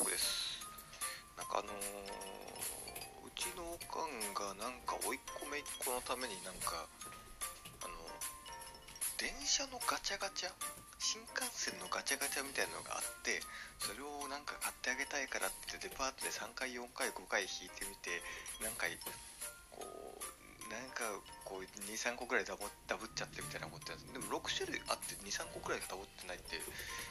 国です。なんかあのー、うちのおかんがなんか甥っ子姪っ子のためになんかあの電車のガチャガチャ新幹線のガチャガチャみたいなのがあってそれをなんか買ってあげたいからってデパートで3回4回5回引いてみて何回こうなんかこう23個ぐらいダブダブっちゃってみたいなことやでも6種類あって23個ぐらいがダブってないって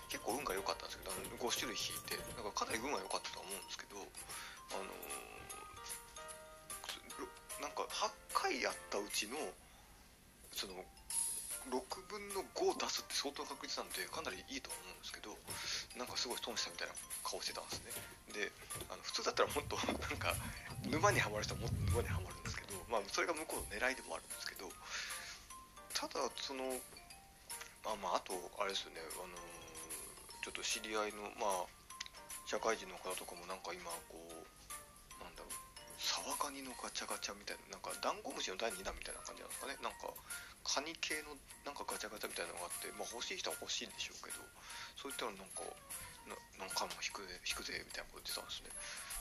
結構運が良かったんですけど5種類引いてなんかかなり運が良かったと思うんですけどあのー、なんか8回やったうちのその6分の5を出すって相当確率なんでかなりいいと思うんですけどなんかすごい損したみたいな顔してたんですね。であの普通だったらもっとなんか沼にはまる人はもっと沼にはまるまあそれが向こうの狙いでもあるんですけどただそのまあまああとあれですよねあのちょっと知り合いのまあ社会人の方とかもなんか今こうなんだろうサワカニのガチャガチャみたいななんかダンゴムシの第2弾みたいな感じなんですかねなんか。カニ系のなんかガチャガチャみたいなのがあって、まあ、欲しい人は欲しいんでしょうけどそういったらなんか何回も引く引くぜみたいなこと言ってたんですね。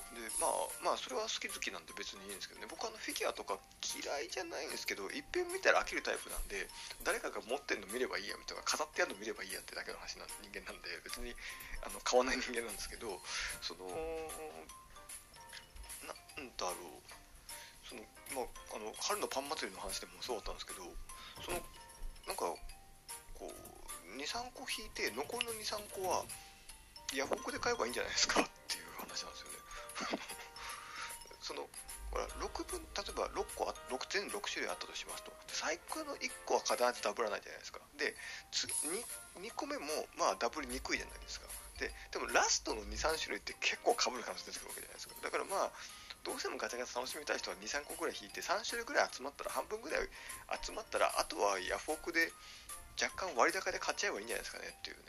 でまあまあそれは好き好きなんで別にいいんですけどね。僕あのフィギュアとか嫌いじゃないんですけどいっぺん見たら飽きるタイプなんで誰かが持ってるの見ればいいやみたいな飾ってあるの見ればいいやってだけの話なん人間なんで別にあの買わない人間なんですけどそのなんだろう。そのまああの春のパン祭りの話でもそうだったんですけどそのなんかこう23個引いて残りの23個はヤフオクで買えばいいんじゃないですか？っていう話なんですよね。そのほら6分例えば6個あ6全6種類あったとしますと。最高の1個は必ずダブらないじゃないですか。で次 2, 2個目もまあダブりにくいじゃないですか。ででもラストの23種類って結構かぶる可能性出てくるわけじゃないですか。だからまあどうしてもガチャガチャ楽しみたい人は23個ぐらい引いて3種類ぐらい集まったら半分ぐらい集まったらあとはヤフオクで若干割高で買っちゃえばいいんじゃないですかねっていうね。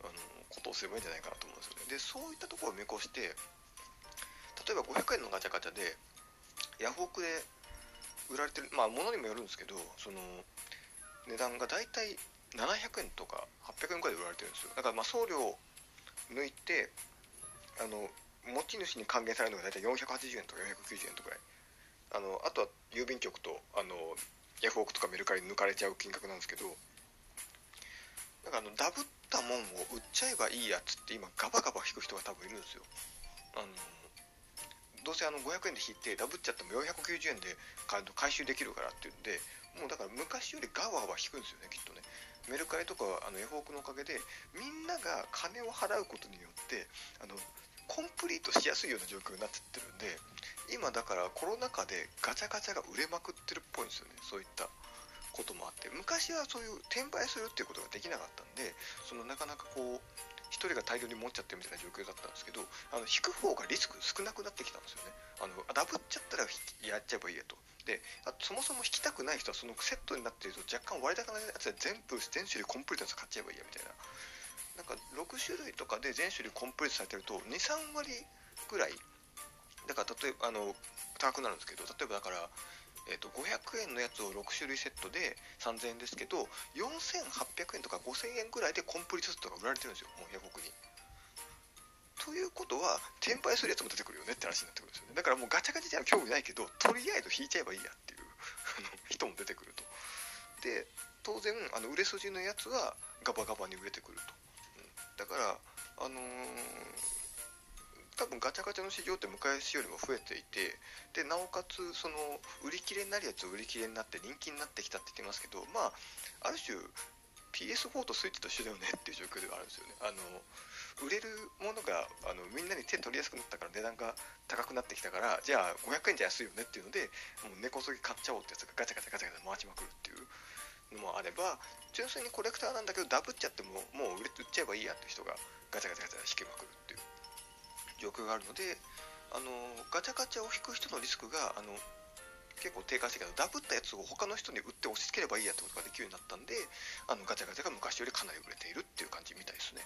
あのことをすればいいんじゃないかなと思うんですよね。でそういったところを見越して例えば500円のガチャガチャでヤフオクで売られてるまあ物にもよるんですけどその値段が大体700円とか800円ぐらいで売られてるんですよ。だからま送料抜いてあの持ち主に還元されるのが大体480円とか490円とかぐらい。あのあとは郵便局とあのヤフオクとかメルカリに抜かれちゃう金額なんですけどだかあのダブったもんを売っちゃえばいいやつって今ガバガバ引く人が多分いるんですよ。あのどうせあの500円で引いてダブっちゃっても490円で回収できるからっていうんでもうだから昔よりガバガバ引くんですよねきっとね。メルカリとかあのヤフオクのおかげでみんなが金を払うことによってあのコンプリートしやすいような状況になっちゃってるんで今だからコロナ禍でガチャガチャが売れまくってるっぽいんですよね。そういったこともあって。昔はそういう転売するっていうことができなかったんでそのなかなかこう1人が大量に持っちゃってるみたいな状況だったんですけどあの引く方がリスク少なくなってきたんですよね。あのダブっちゃったらやっちゃえばいいやと。であそもそも引きたくない人はそのセットになっていると若干割高なやつで全部全種類コンプリートのやつ買っちゃえばいいやみたいな。6種類とかで全種類コンプリートされてると23割ぐらい。だから例えばあの高くなるんですけど例えばだからえーと、500円のやつを6種類セットで3000円ですけど4800円とか5000円ぐらいでコンプリートセットが売られてるんですよもうヤフオクに。ということは転売するやつも出てくるよねって話になってくるんですよね。だからもうガチャガチャじゃ興味ないけどとりあえず引いちゃえばいいやっていう人も出てくると。で当然あの売れ筋のやつはガバガバに売れてくると、だからあのー多分ガチャガチャの市場って昔よりも増えていてでなおかつその売り切れになるやつを売り切れになって人気になってきたって言ってますけどまあある種 PS4 とスイッチと一緒だよねっていう状況ではあるんですよね。あの売れるものがあのみんなに手取りやすくなったから値段が高くなってきたからじゃあ500円じゃ安いよねっていうのでもう根こそぎ買っちゃおうってやつがガチャガチャガチャガチャ回しまくるっていう。のもあれば純粋にコレクターなんだけどダブっちゃってももう売れ売っちゃえばいいやって人がガチャガチャガチャ引けまくるっていう状況があるのであのガチャガチャを引く人のリスクがあの結構低下してきたダブったやつを他の人に売って押し付ければいいやってことができるようになったんであのガチャガチャが昔よりかなり売れているっていう感じみたいですね。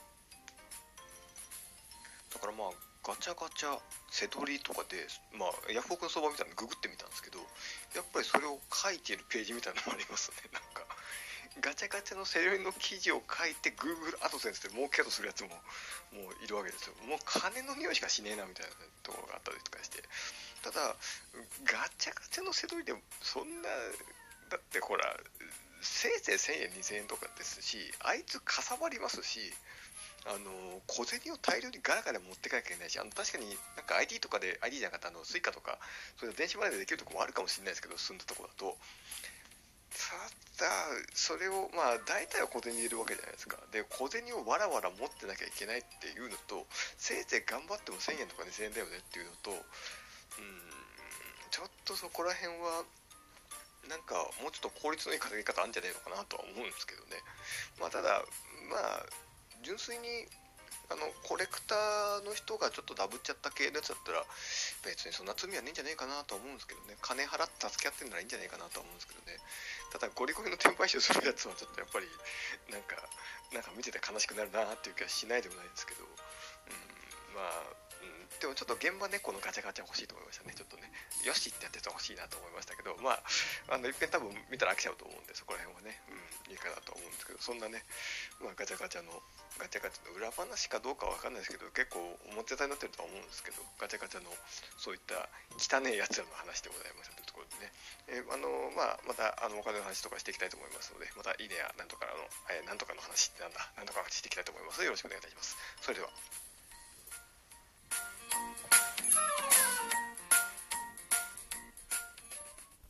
だからまあガチャガチャ背取りとかで、まあ、ヤフオクの相場みたいなのググってみたんですけどやっぱりそれを書いているページみたいなのもありますねなんか。ガチャガチャのセリの記事を書いて Google アドセンスで儲けようとするやつももういるわけですよ。もう金の匂いしかしねえなみたいなところがあったりとかして。ただガチャガチャのセドリでそんなだってほらせいぜい1000円2000円とかですしあいつかさばりますしあの小銭を大量にガラガラ持ってかなきゃいけないしあの確かになんか ID とかで ID じゃなかったあの Suica とかそれ電子マネーでできるとこもあるかもしれないですけど住んだとこだと。ただそれをまあ大体は小銭入れるわけじゃないですか。で小銭をわらわら持ってなきゃいけないっていうのとせいぜい頑張っても1000円とか2000円だよねっていうのとうんちょっとそこら辺はなんかもうちょっと効率のいい稼ぎ方あるんじゃないのかなとは思うんですけどね。まあただまあ純粋にあのコレクターの人がちょっとダブっちゃった系のやつだったら別にそんな罪はねえんじゃねえかなと思うんですけどね。金払って助け合ってんならいいんじゃないかなと思うんですけどね。ただゴリゴリの転売集するやつはちょっとやっぱりなんかなんか見てて悲しくなるなっていう気はしないでもないですけど、うん、まあうん、でもちょっと現場猫のガチャガチャ欲しいと思いましたね。ちょっとね、よしってやってて欲しいなと思いましたけど、まあ、あの、いっぺん多分見たら飽きちゃうと思うんで、そこら辺はね、うん、いいかなと思うんですけど、そんなね、まあ、ガチャガチャの、ガチャガチャの裏話かどうかわかんないですけど、結構表たになってるとは思うんですけど、ガチャガチャのそういった汚いやつらの話でございますというところでね、えー、あの、まあ、また、あの、お金の話とかしていきたいと思いますので、また、いいねや、なんとかの、えー、なんとかの話ってなんだ、なんとか話していきたいと思います、よろしくお願いいたします。それでは。